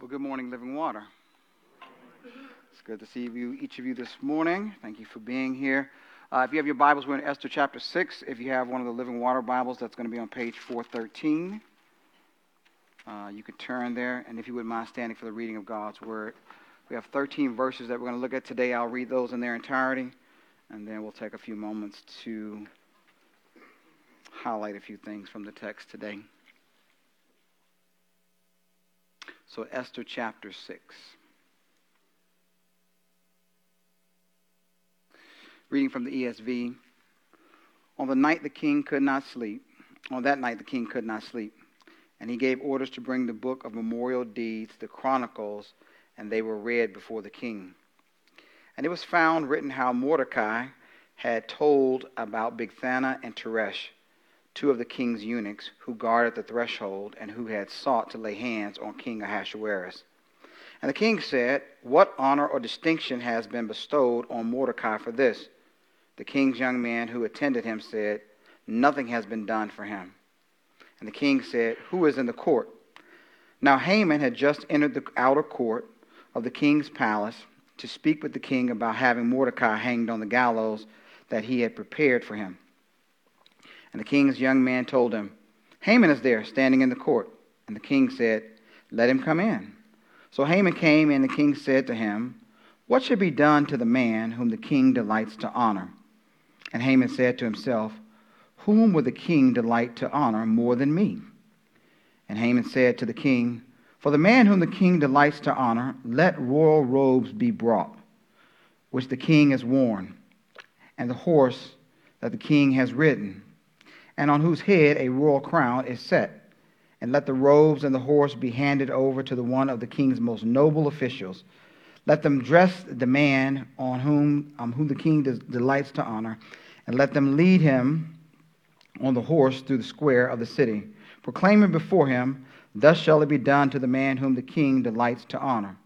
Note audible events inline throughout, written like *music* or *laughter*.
Well, good morning, Living Water. It's good to see you, each of you this morning. Thank you for being here. Uh, if you have your Bibles, we're in Esther chapter 6. If you have one of the Living Water Bibles, that's going to be on page 413. Uh, you can turn there, and if you wouldn't mind standing for the reading of God's Word. We have 13 verses that we're going to look at today. I'll read those in their entirety, and then we'll take a few moments to highlight a few things from the text today. So, Esther chapter 6. Reading from the ESV. On the night the king could not sleep, on that night the king could not sleep, and he gave orders to bring the book of memorial deeds, the chronicles, and they were read before the king. And it was found written how Mordecai had told about Bigthana and Teresh two of the king's eunuchs who guarded the threshold and who had sought to lay hands on King Ahasuerus. And the king said, What honor or distinction has been bestowed on Mordecai for this? The king's young man who attended him said, Nothing has been done for him. And the king said, Who is in the court? Now Haman had just entered the outer court of the king's palace to speak with the king about having Mordecai hanged on the gallows that he had prepared for him. And the king's young man told him, Haman is there, standing in the court. And the king said, Let him come in. So Haman came, and the king said to him, What should be done to the man whom the king delights to honor? And Haman said to himself, Whom would the king delight to honor more than me? And Haman said to the king, For the man whom the king delights to honor, let royal robes be brought, which the king has worn, and the horse that the king has ridden and on whose head a royal crown is set. And let the robes and the horse be handed over to the one of the king's most noble officials. Let them dress the man on whom, um, whom the king des- delights to honor, and let them lead him on the horse through the square of the city, proclaiming before him, Thus shall it be done to the man whom the king delights to honor.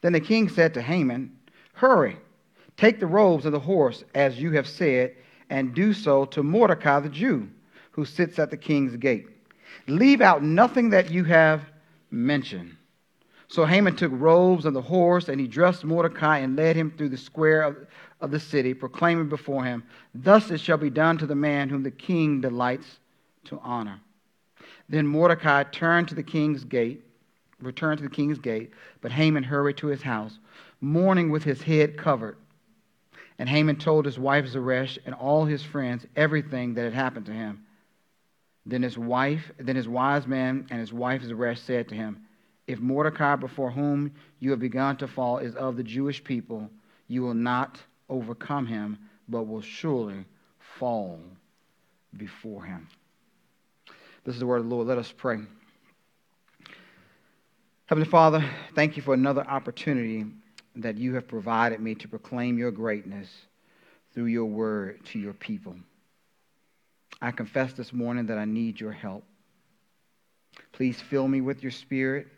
Then the king said to Haman, Hurry, take the robes of the horse, as you have said, and do so to Mordecai the Jew who sits at the king's gate. Leave out nothing that you have mentioned. So Haman took robes and the horse, and he dressed Mordecai and led him through the square of, of the city, proclaiming before him, Thus it shall be done to the man whom the king delights to honor. Then Mordecai turned to the king's gate, returned to the king's gate, but Haman hurried to his house, mourning with his head covered. And Haman told his wife Zeresh and all his friends everything that had happened to him. Then his wife, then his wise man and his wife Zeresh said to him, If Mordecai before whom you have begun to fall is of the Jewish people, you will not overcome him, but will surely fall before him. This is the word of the Lord. Let us pray. Heavenly Father, thank you for another opportunity that you have provided me to proclaim your greatness through your word to your people. I confess this morning that I need your help. Please fill me with your spirit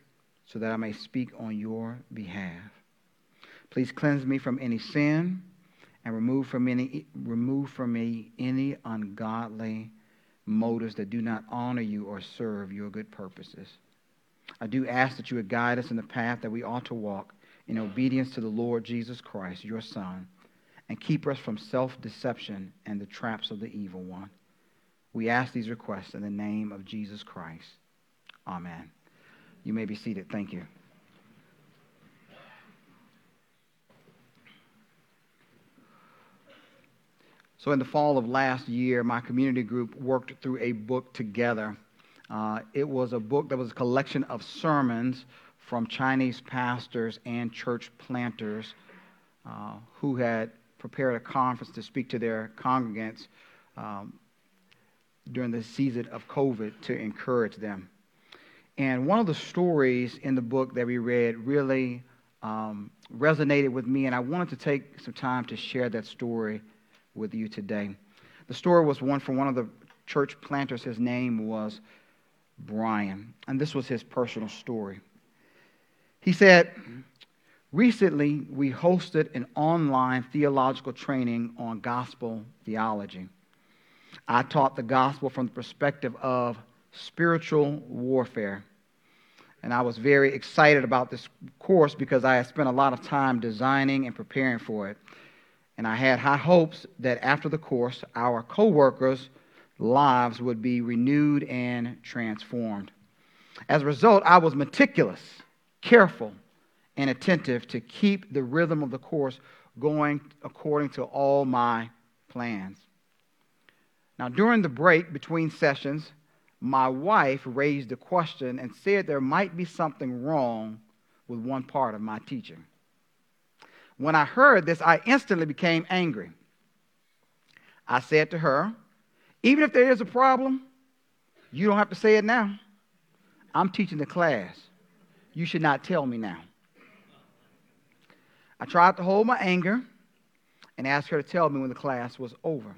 so that I may speak on your behalf. Please cleanse me from any sin and remove from, any, remove from me any ungodly motives that do not honor you or serve your good purposes. I do ask that you would guide us in the path that we ought to walk in obedience to the Lord Jesus Christ, your Son, and keep us from self deception and the traps of the evil one. We ask these requests in the name of Jesus Christ. Amen. You may be seated. Thank you. So, in the fall of last year, my community group worked through a book together. Uh, it was a book that was a collection of sermons from Chinese pastors and church planters uh, who had prepared a conference to speak to their congregants um, during the season of COVID to encourage them. And one of the stories in the book that we read really um, resonated with me, and I wanted to take some time to share that story with you today. The story was one from one of the church planters. His name was Brian, and this was his personal story. He said, Recently, we hosted an online theological training on gospel theology. I taught the gospel from the perspective of spiritual warfare. And I was very excited about this course because I had spent a lot of time designing and preparing for it. And I had high hopes that after the course, our co-workers' lives would be renewed and transformed. As a result, I was meticulous, careful, and attentive to keep the rhythm of the course going according to all my plans. Now, during the break between sessions, my wife raised a question and said there might be something wrong with one part of my teaching. When I heard this, I instantly became angry. I said to her, Even if there is a problem, you don't have to say it now. I'm teaching the class. You should not tell me now. I tried to hold my anger and asked her to tell me when the class was over.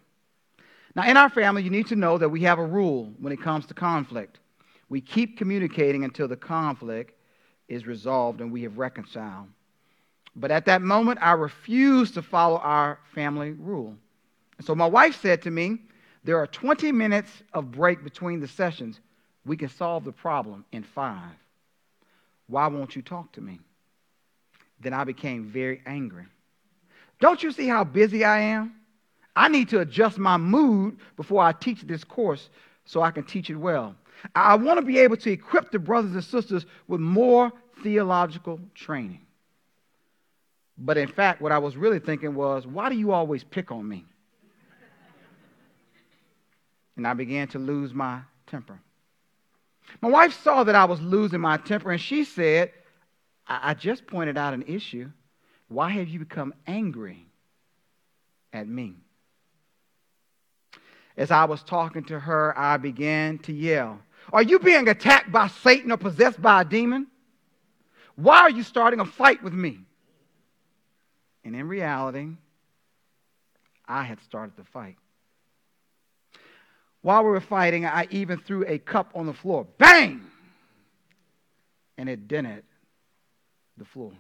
Now, in our family, you need to know that we have a rule when it comes to conflict. We keep communicating until the conflict is resolved and we have reconciled. But at that moment, I refused to follow our family rule. And so my wife said to me, There are 20 minutes of break between the sessions. We can solve the problem in five. Why won't you talk to me? Then I became very angry. Don't you see how busy I am? I need to adjust my mood before I teach this course so I can teach it well. I want to be able to equip the brothers and sisters with more theological training. But in fact, what I was really thinking was, why do you always pick on me? And I began to lose my temper. My wife saw that I was losing my temper, and she said, I, I just pointed out an issue. Why have you become angry at me? As I was talking to her, I began to yell, Are you being attacked by Satan or possessed by a demon? Why are you starting a fight with me? And in reality, I had started the fight. While we were fighting, I even threw a cup on the floor. Bang! And it dented the floor.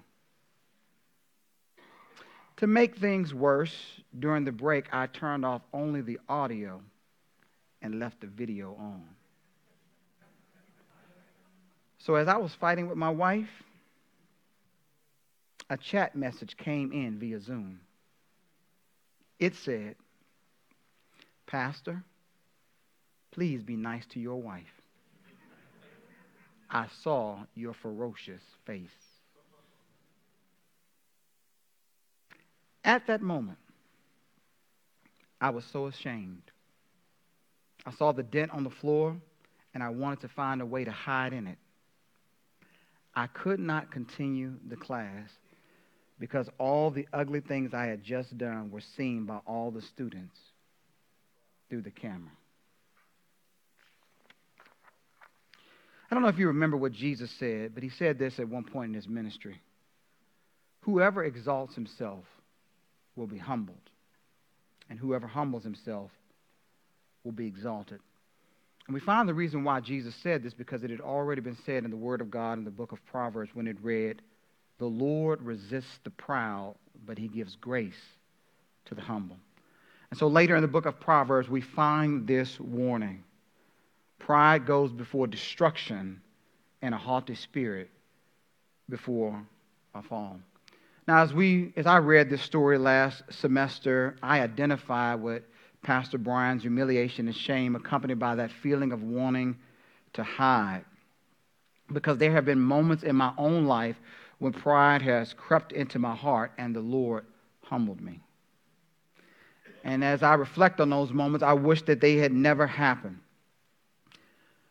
To make things worse, during the break, I turned off only the audio and left the video on. So, as I was fighting with my wife, a chat message came in via Zoom. It said, Pastor, please be nice to your wife. I saw your ferocious face. At that moment, I was so ashamed. I saw the dent on the floor, and I wanted to find a way to hide in it. I could not continue the class because all the ugly things I had just done were seen by all the students through the camera. I don't know if you remember what Jesus said, but he said this at one point in his ministry Whoever exalts himself will be humbled, and whoever humbles himself will be exalted. And we find the reason why Jesus said this because it had already been said in the Word of God in the book of Proverbs when it read, The Lord resists the proud, but he gives grace to the humble. And so later in the book of Proverbs, we find this warning Pride goes before destruction, and a haughty spirit before a fall. Now, as we, as I read this story last semester, I identified with Pastor Brian's humiliation and shame, accompanied by that feeling of wanting to hide, because there have been moments in my own life when pride has crept into my heart, and the Lord humbled me. And as I reflect on those moments, I wish that they had never happened.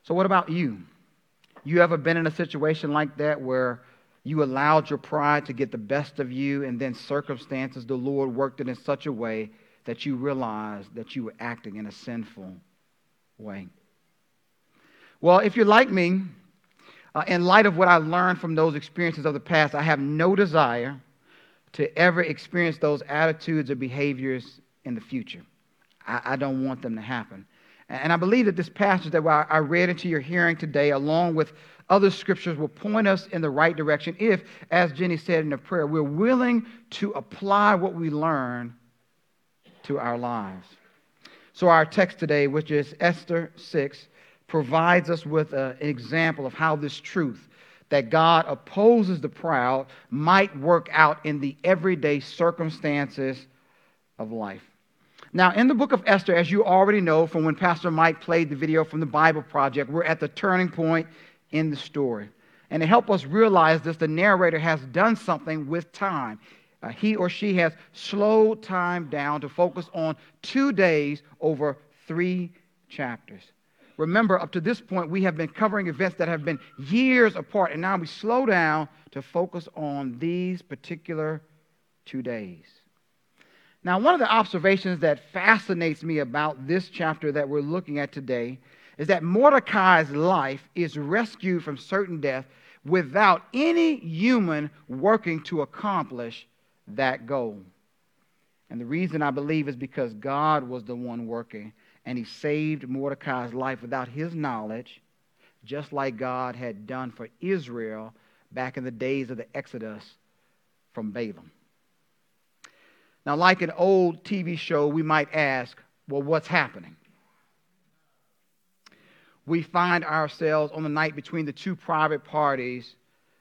So, what about you? You ever been in a situation like that where you allowed your pride to get the best of you, and then circumstances, the Lord worked it in such a way that you realized that you were acting in a sinful way? Well, if you're like me, uh, in light of what I learned from those experiences of the past, I have no desire to ever experience those attitudes or behaviors in the future. I, I don't want them to happen. And I believe that this passage that I read into your hearing today, along with other scriptures, will point us in the right direction if, as Jenny said in the prayer, we're willing to apply what we learn to our lives. So, our text today, which is Esther 6, provides us with a, an example of how this truth, that God opposes the proud might work out in the everyday circumstances of life. Now, in the book of Esther, as you already know from when Pastor Mike played the video from the Bible Project, we're at the turning point in the story. And to help us realize this, the narrator has done something with time. Uh, he or she has slowed time down to focus on two days over three chapters. Remember, up to this point, we have been covering events that have been years apart, and now we slow down to focus on these particular two days. Now, one of the observations that fascinates me about this chapter that we're looking at today is that Mordecai's life is rescued from certain death without any human working to accomplish that goal. And the reason I believe is because God was the one working and he saved Mordecai's life without his knowledge, just like God had done for Israel back in the days of the Exodus from Balaam. Now, like an old TV show, we might ask, well, what's happening? We find ourselves on the night between the two private parties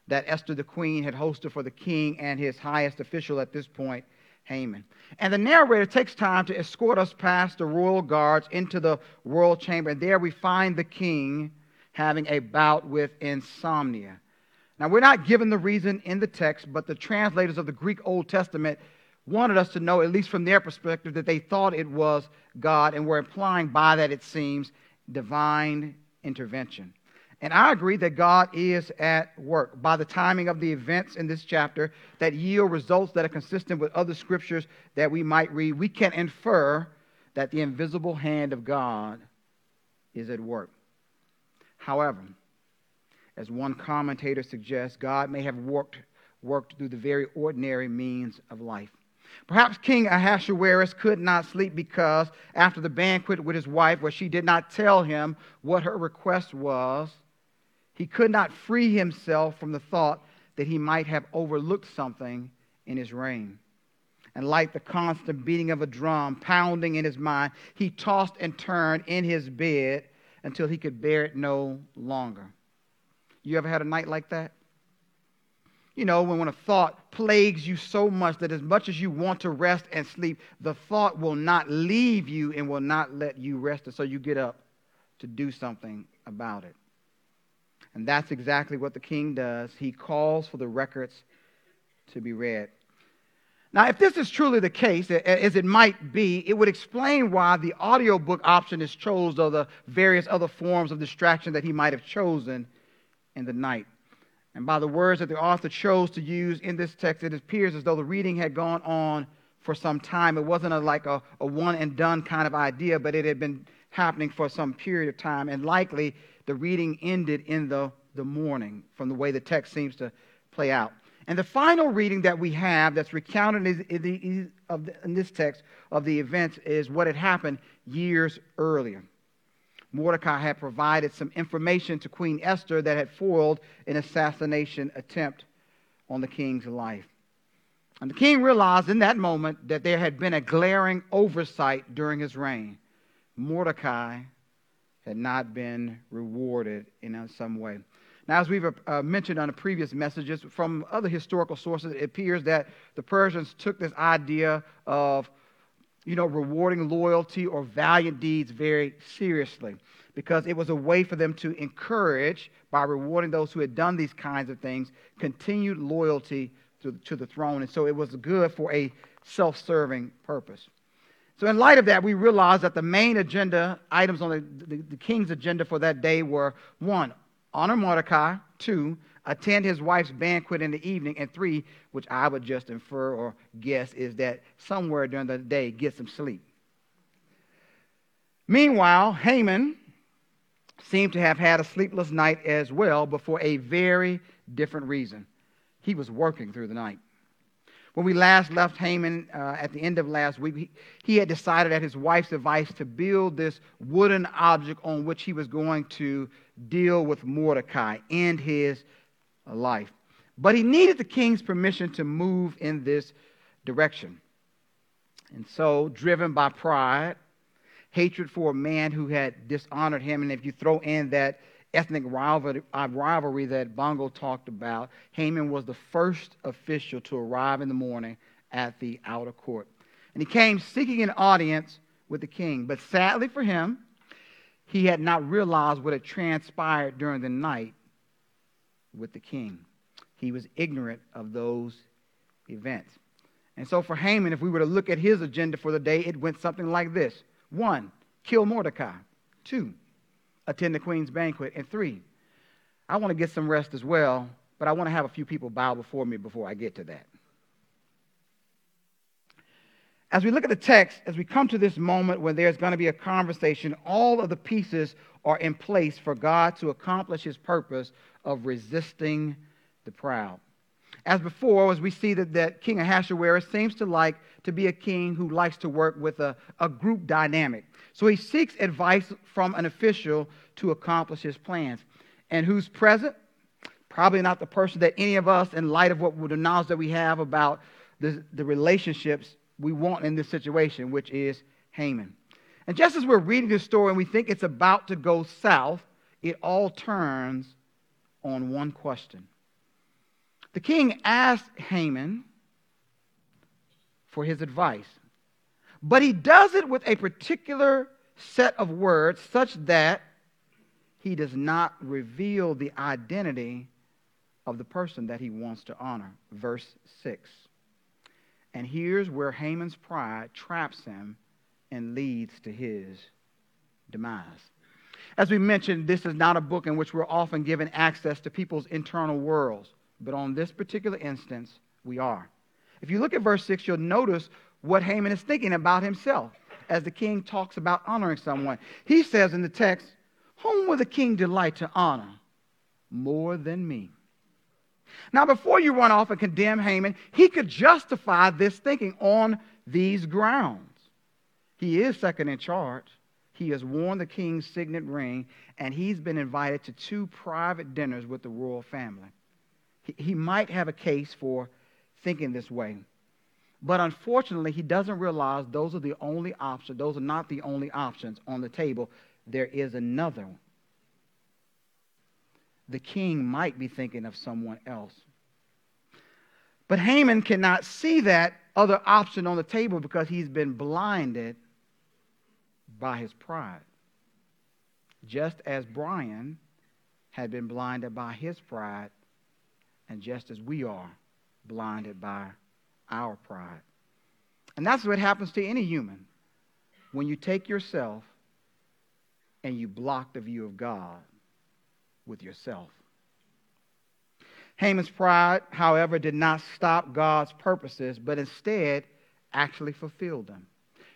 that Esther the queen had hosted for the king and his highest official at this point, Haman. And the narrator takes time to escort us past the royal guards into the royal chamber. And there we find the king having a bout with insomnia. Now, we're not given the reason in the text, but the translators of the Greek Old Testament wanted us to know, at least from their perspective, that they thought it was God, and were implying by that, it seems, divine intervention. And I agree that God is at work by the timing of the events in this chapter that yield results that are consistent with other scriptures that we might read. We can infer that the invisible hand of God is at work. However, as one commentator suggests, God may have worked, worked through the very ordinary means of life. Perhaps King Ahasuerus could not sleep because after the banquet with his wife, where she did not tell him what her request was, he could not free himself from the thought that he might have overlooked something in his reign. And like the constant beating of a drum pounding in his mind, he tossed and turned in his bed until he could bear it no longer. You ever had a night like that? You know, when, when a thought plagues you so much that as much as you want to rest and sleep, the thought will not leave you and will not let you rest. And so you get up to do something about it. And that's exactly what the king does. He calls for the records to be read. Now, if this is truly the case, as it might be, it would explain why the audiobook option is chosen of the various other forms of distraction that he might have chosen in the night. And by the words that the author chose to use in this text, it appears as though the reading had gone on for some time. It wasn't a, like a, a one and done kind of idea, but it had been happening for some period of time. And likely the reading ended in the, the morning from the way the text seems to play out. And the final reading that we have that's recounted in, the, in this text of the events is what had happened years earlier. Mordecai had provided some information to Queen Esther that had foiled an assassination attempt on the king's life. And the king realized in that moment that there had been a glaring oversight during his reign. Mordecai had not been rewarded in some way. Now, as we've uh, mentioned on the previous messages, from other historical sources, it appears that the Persians took this idea of, you know, rewarding loyalty or valiant deeds very seriously because it was a way for them to encourage, by rewarding those who had done these kinds of things, continued loyalty to, to the throne. And so it was good for a self serving purpose. So, in light of that, we realize that the main agenda items on the, the, the, king's agenda for that day were one, honor Mordecai, two, attend his wife's banquet in the evening, and three, which I would just infer or guess, is that somewhere during the day, get some sleep. Meanwhile, Haman seemed to have had a sleepless night as well, but for a very different reason. He was working through the night. When we last left Haman uh, at the end of last week, he, he had decided at his wife's advice to build this wooden object on which he was going to deal with Mordecai and his life. But he needed the king's permission to move in this direction. And so, driven by pride, hatred for a man who had dishonored him, and if you throw in that ethnic rivalry, uh, rivalry that Bongo talked about, Haman was the first official to arrive in the morning at the outer court. And he came seeking an audience with the king. But sadly for him, he had not realized what had transpired during the night with the king. He was ignorant of those events. And so for Haman, if we were to look at his agenda for the day, it went something like this one, kill Mordecai. Two, attend the queen's banquet. And three, I want to get some rest as well, but I want to have a few people bow before me before I get to that. As we look at the text, as we come to this moment when there's going to be a conversation, all of the pieces are in place for God to accomplish his purpose of resisting the proud. As before, as we see that, that King Ahasuerus seems to like to be a king who likes to work with a, a group dynamic. So he seeks advice from an official to accomplish his plans. And who's present? Probably not the person that any of us, in light of what the knowledge that we have about the, the relationships we want in this situation, which is Haman. And just as we're reading this story and we think it's about to go south, it all turns on one question. The king asked Haman for his advice, but he does it with a particular set of words such that he does not reveal the identity of the person that he wants to honor. Verse 6. And here's where Haman's pride traps him and leads to his demise. As we mentioned, this is not a book in which we're often given access to people's internal worlds, but on this particular instance, we are. If you look at verse 6, you'll notice what Haman is thinking about himself as the king talks about honoring someone. He says in the text, Whom will the king delight to honor more than me? Now, before you run off and condemn Haman, he could justify this thinking on these grounds. He is second in charge. He has worn the king's signet ring, and he's been invited to two private dinners with the royal family. He, might have a case for thinking this way. But unfortunately, he doesn't realize those are the only options. Those are not the only options on the table. There is another one the king might be thinking of someone else. But Haman cannot see that other option on the table because he's been blinded by his pride. Just as Brian had been blinded by his pride, and just as we are blinded by our pride. And that's what happens to any human. When you take yourself and you block the view of God, with yourself. Haman's pride, however, did not stop God's purposes, but instead actually fulfilled them,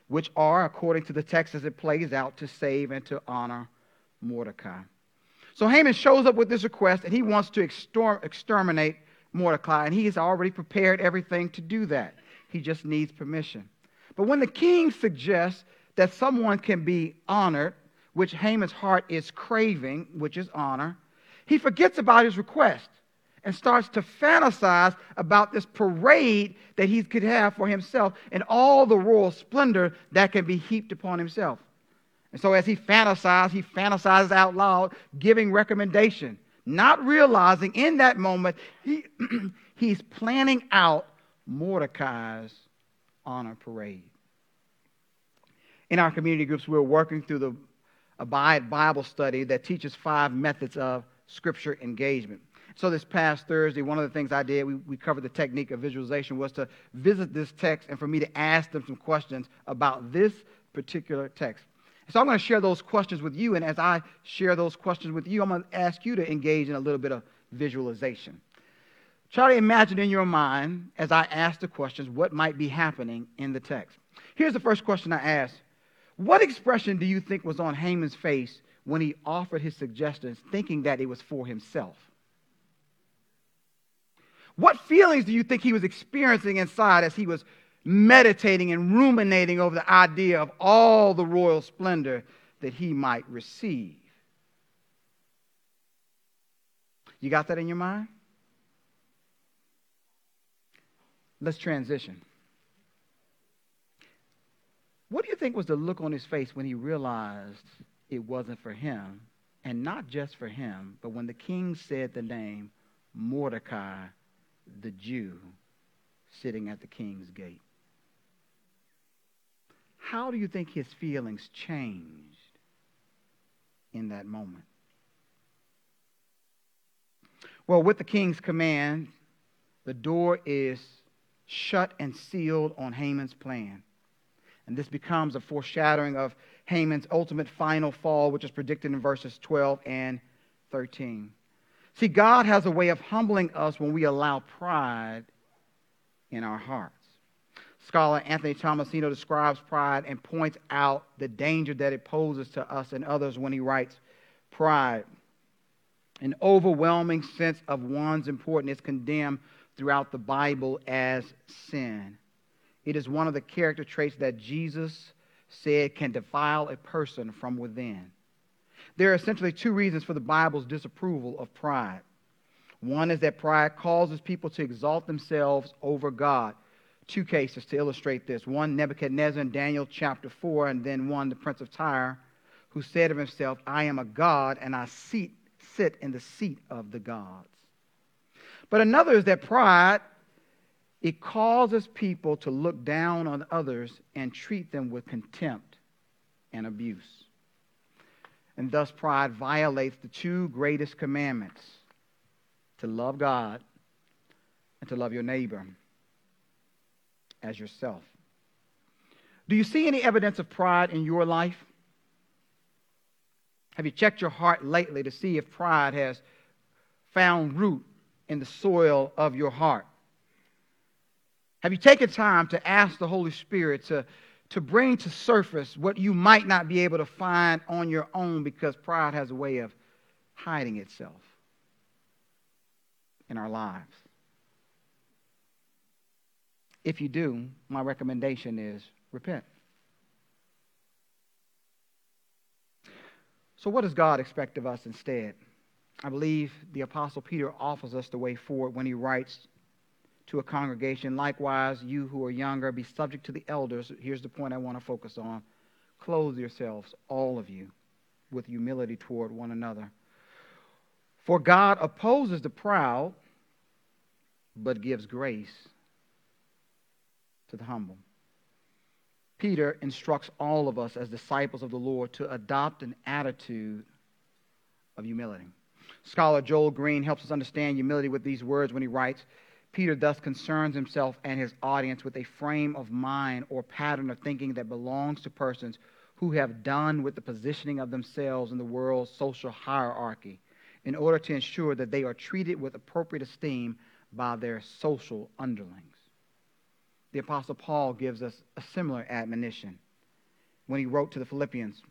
which are, according to the text as it plays out, to save and to honor Mordecai. So Haman shows up with this request, and he wants to exterminate Mordecai, and he has already prepared everything to do that. He just needs permission. But when the king suggests that someone can be honored, which Haman's heart is craving, which is honor, he forgets about his request and starts to fantasize about this parade that he could have for himself and all the royal splendor that can be heaped upon himself. And so, as he fantasizes, he fantasizes out loud, giving recommendation, not realizing in that moment he, *clears throat* he's planning out Mordecai's honor parade. In our community groups, we're working through the Abide Bible study that teaches five methods of scripture engagement. So this past Thursday, one of the things I did, we, we covered the technique of visualization, was to visit this text and for me to ask them some questions about this particular text. So I'm going to share those questions with you, and as I share those questions with you, I'm going to ask you to engage in a little bit of visualization. Try to imagine in your mind, as I ask the questions, what might be happening in the text. Here's the first question I asked What expression do you think was on Haman's face when he offered his suggestions, thinking that it was for himself? What feelings do you think he was experiencing inside as he was meditating and ruminating over the idea of all the royal splendor that he might receive? You got that in your mind? Let's transition. What do you think was the look on his face when he realized it wasn't for him, and not just for him, but when the king said the name Mordecai, the Jew, sitting at the king's gate. How do you think his feelings changed in that moment? Well, with the king's command, the door is shut and sealed on Haman's plan. And this becomes a foreshadowing of Haman's ultimate final fall, which is predicted in verses 12 and 13. See, God has a way of humbling us when we allow pride in our hearts. Scholar Anthony Tomasino describes pride and points out the danger that it poses to us and others when he writes Pride, an overwhelming sense of one's importance, is condemned throughout the Bible as sin. It is one of the character traits that Jesus said can defile a person from within. There are essentially two reasons for the Bible's disapproval of pride. One is that pride causes people to exalt themselves over God. Two cases to illustrate this one, Nebuchadnezzar in Daniel chapter 4, and then one, the prince of Tyre, who said of himself, I am a God and I sit, sit in the seat of the gods. But another is that pride it causes people to look down on others and treat them with contempt and abuse. And thus, pride violates the two greatest commandments to love God and to love your neighbor as yourself. Do you see any evidence of pride in your life? Have you checked your heart lately to see if pride has found root in the soil of your heart? Have you taken time to ask the Holy Spirit to, to bring to surface what you might not be able to find on your own because pride has a way of hiding itself in our lives? If you do, my recommendation is repent. So, what does God expect of us instead? I believe the Apostle Peter offers us the way forward when he writes to a congregation. Likewise, you who are younger, be subject to the elders. Here's the point I want to focus on. Clothe yourselves, all of you, with humility toward one another. For God opposes the proud, but gives grace to the humble. Peter instructs all of us as disciples of the Lord to adopt an attitude of humility. Scholar Joel Green helps us understand humility with these words when he writes, Peter thus concerns himself and his audience with a frame of mind or pattern of thinking that belongs to persons who have done with the positioning of themselves in the world's social hierarchy in order to ensure that they are treated with appropriate esteem by their social underlings. The Apostle Paul gives us a similar admonition when he wrote to the Philippians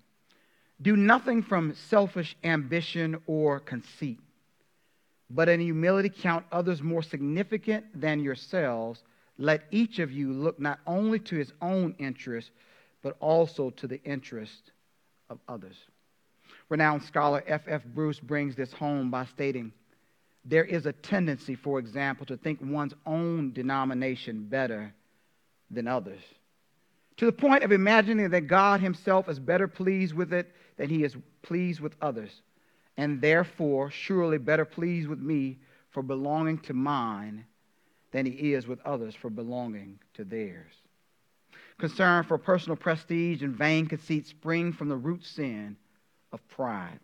Do nothing from selfish ambition or conceit but in humility count others more significant than yourselves. Let each of you look not only to his own interest, but also to the interest of others. Renowned scholar F. F. Bruce brings this home by stating there is a tendency, for example, to think one's own denomination better than others, to the point of imagining that God Himself is better pleased with it than He is pleased with others and therefore surely better pleased with me for belonging to mine than he is with others for belonging to theirs. Concern for personal prestige and vain conceit spring from the root sin of pride.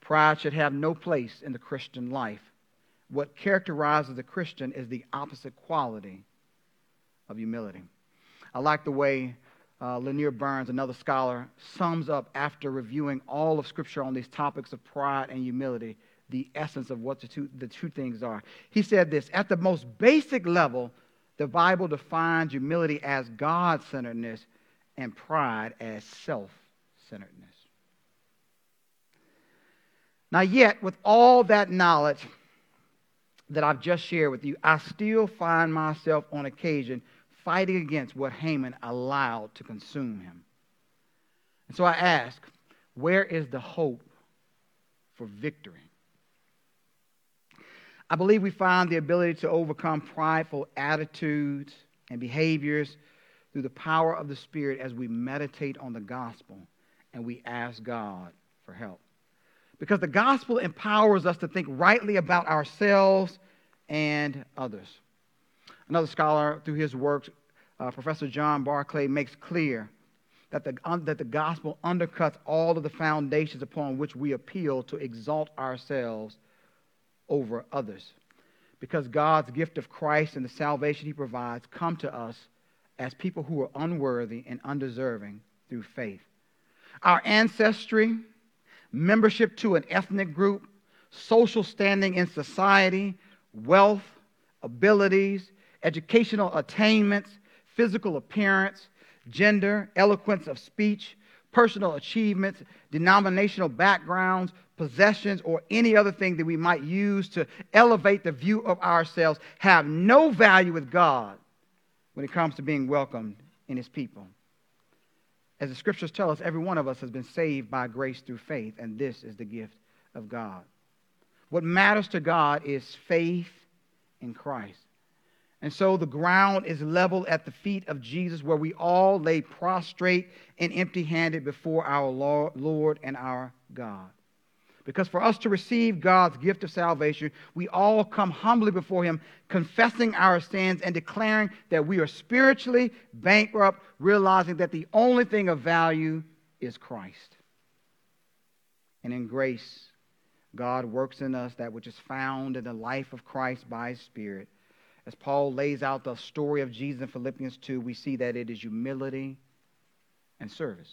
Pride should have no place in the Christian life. What characterizes the Christian is the opposite quality of humility. I like the way uh, Lanier Burns, another scholar, sums up after reviewing all of Scripture on these topics of pride and humility the essence of what the two, the two things are. He said this At the most basic level, the Bible defines humility as God centeredness and pride as self centeredness. Now, yet, with all that knowledge that I've just shared with you, I still find myself on occasion fighting against what Haman allowed to consume him. And so I ask, where is the hope for victory? I believe we find the ability to overcome prideful attitudes and behaviors through the power of the Spirit as we meditate on the gospel and we ask God for help. because the gospel empowers us to think rightly about ourselves and others. Another scholar, through his works, uh, Professor John Barclay, makes clear that the, that the gospel undercuts all of the foundations upon which we appeal to exalt ourselves over others. Because God's gift of Christ and the salvation he provides come to us as people who are unworthy and undeserving through faith. Our ancestry, membership to an ethnic group, social standing in society, wealth, abilities, educational attainments, physical appearance, gender, eloquence of speech, personal achievements, denominational backgrounds, possessions, or any other thing that we might use to elevate the view of ourselves have no value with God when it comes to being welcomed in His people. As the scriptures tell us, every one of us has been saved by grace through faith, and this is the gift of God. What matters to God is faith in Christ. And so the ground is leveled at the feet of Jesus, where we all lay prostrate and empty handed before our Lord and our God. Because for us to receive God's gift of salvation, we all come humbly before Him, confessing our sins and declaring that we are spiritually bankrupt, realizing that the only thing of value is Christ. And in grace, God works in us that which is found in the life of Christ by His Spirit as Paul lays out the story of Jesus in Philippians 2, we see that it is humility and service.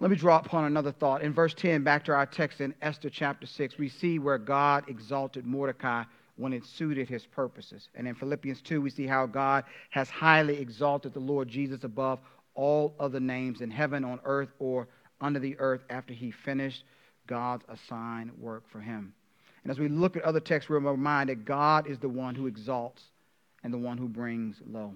Let me draw upon another thought. In verse 10, back to our text in Esther chapter 6, we see where God exalted Mordecai when it suited his purposes. And in Philippians 2, we see how God has highly exalted the Lord Jesus above all other names in heaven, on earth, or under the earth after he finished God's assigned work for him. And as we look at other texts, we're reminded that God is the one who exalts and the one who brings low.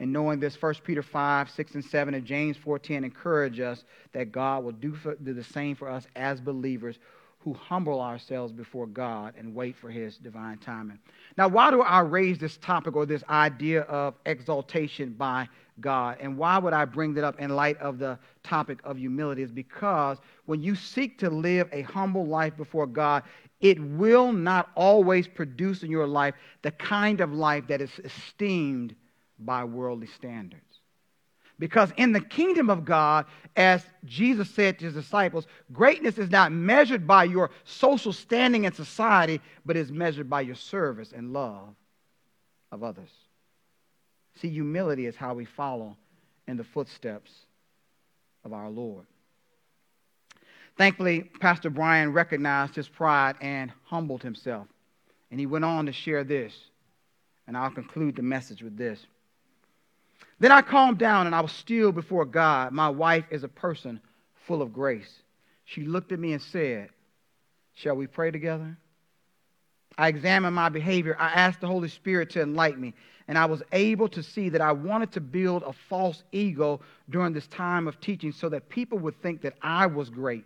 And knowing this, 1 Peter 5, 6, and 7, and James 4.10 encourage us that God will do, for, do the same for us as believers who humble ourselves before God and wait for his divine timing. Now, why do I raise this topic or this idea of exaltation by God? And why would I bring that up in light of the topic of humility? Is because when you seek to live a humble life before God, it will not always produce in your life the kind of life that is esteemed by worldly standards. Because in the kingdom of God, as Jesus said to his disciples, greatness is not measured by your social standing in society, but is measured by your service and love of others. See, humility is how we follow in the footsteps of our Lord. Thankfully, Pastor Brian recognized his pride and humbled himself. And he went on to share this. And I'll conclude the message with this. Then I calmed down and I was still before God. My wife is a person full of grace. She looked at me and said, Shall we pray together? I examined my behavior. I asked the Holy Spirit to enlighten me. And I was able to see that I wanted to build a false ego during this time of teaching so that people would think that I was great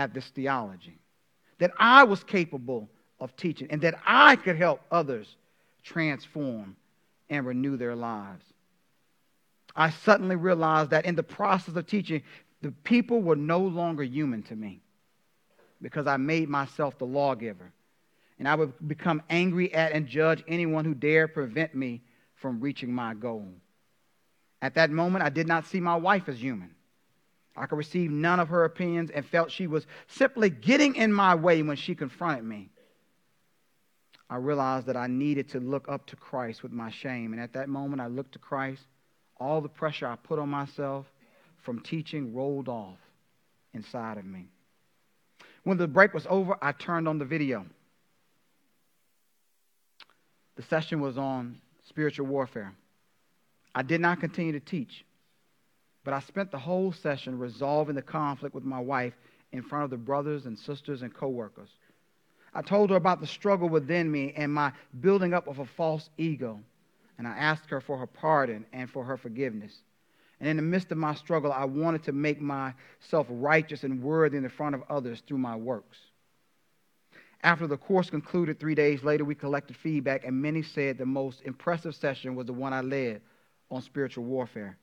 at this theology, that I was capable of teaching, and that I could help others transform and renew their lives. I suddenly realized that in the process of teaching, the people were no longer human to me because I made myself the lawgiver. And I would become angry at and judge anyone who dared prevent me from reaching my goal. At that moment, I did not see my wife as human. I could receive none of her opinions and felt she was simply getting in my way when she confronted me. I realized that I needed to look up to Christ with my shame. And at that moment, I looked to Christ. All the pressure I put on myself from teaching rolled off inside of me. When the break was over, I turned on the video. The session was on spiritual warfare. I did not continue to teach. But I spent the whole session resolving the conflict with my wife in front of the brothers and sisters and coworkers. I told her about the struggle within me and my building up of a false ego. And I asked her for her pardon and for her forgiveness. And in the midst of my struggle, I wanted to make myself righteous and worthy in the front of others through my works. After the course concluded three days later, we collected feedback, and many said the most impressive session was the one I led on spiritual warfare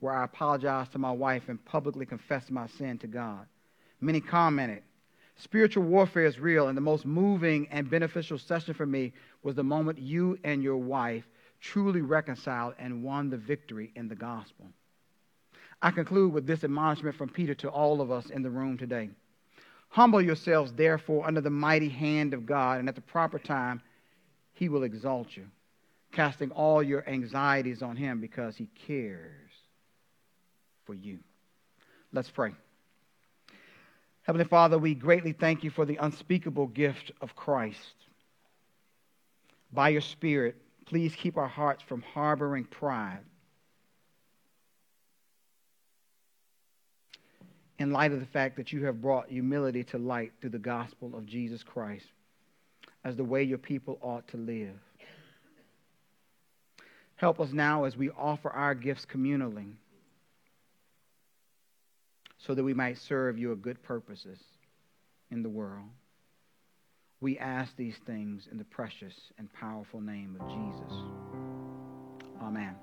where I apologized to my wife and publicly confessed my sin to God. Many commented, Spiritual warfare is real, and the most moving and beneficial session for me was the moment you and your wife truly reconciled and won the victory in the gospel. I conclude with this admonishment from Peter to all of us in the room today. Humble yourselves, therefore, under the mighty hand of God, and at the proper time, he will exalt you, casting all your anxieties on him because he cares for you. Let's pray. Heavenly Father, we greatly thank you for the unspeakable gift of Christ. By your Spirit, please keep our hearts from harboring pride. In light of the fact that you have brought humility to light through the gospel of Jesus Christ as the way your people ought to live. Help us now as we offer our gifts communally so that we might serve your good purposes in the world. We ask these things in the precious and powerful name of Jesus. Amen.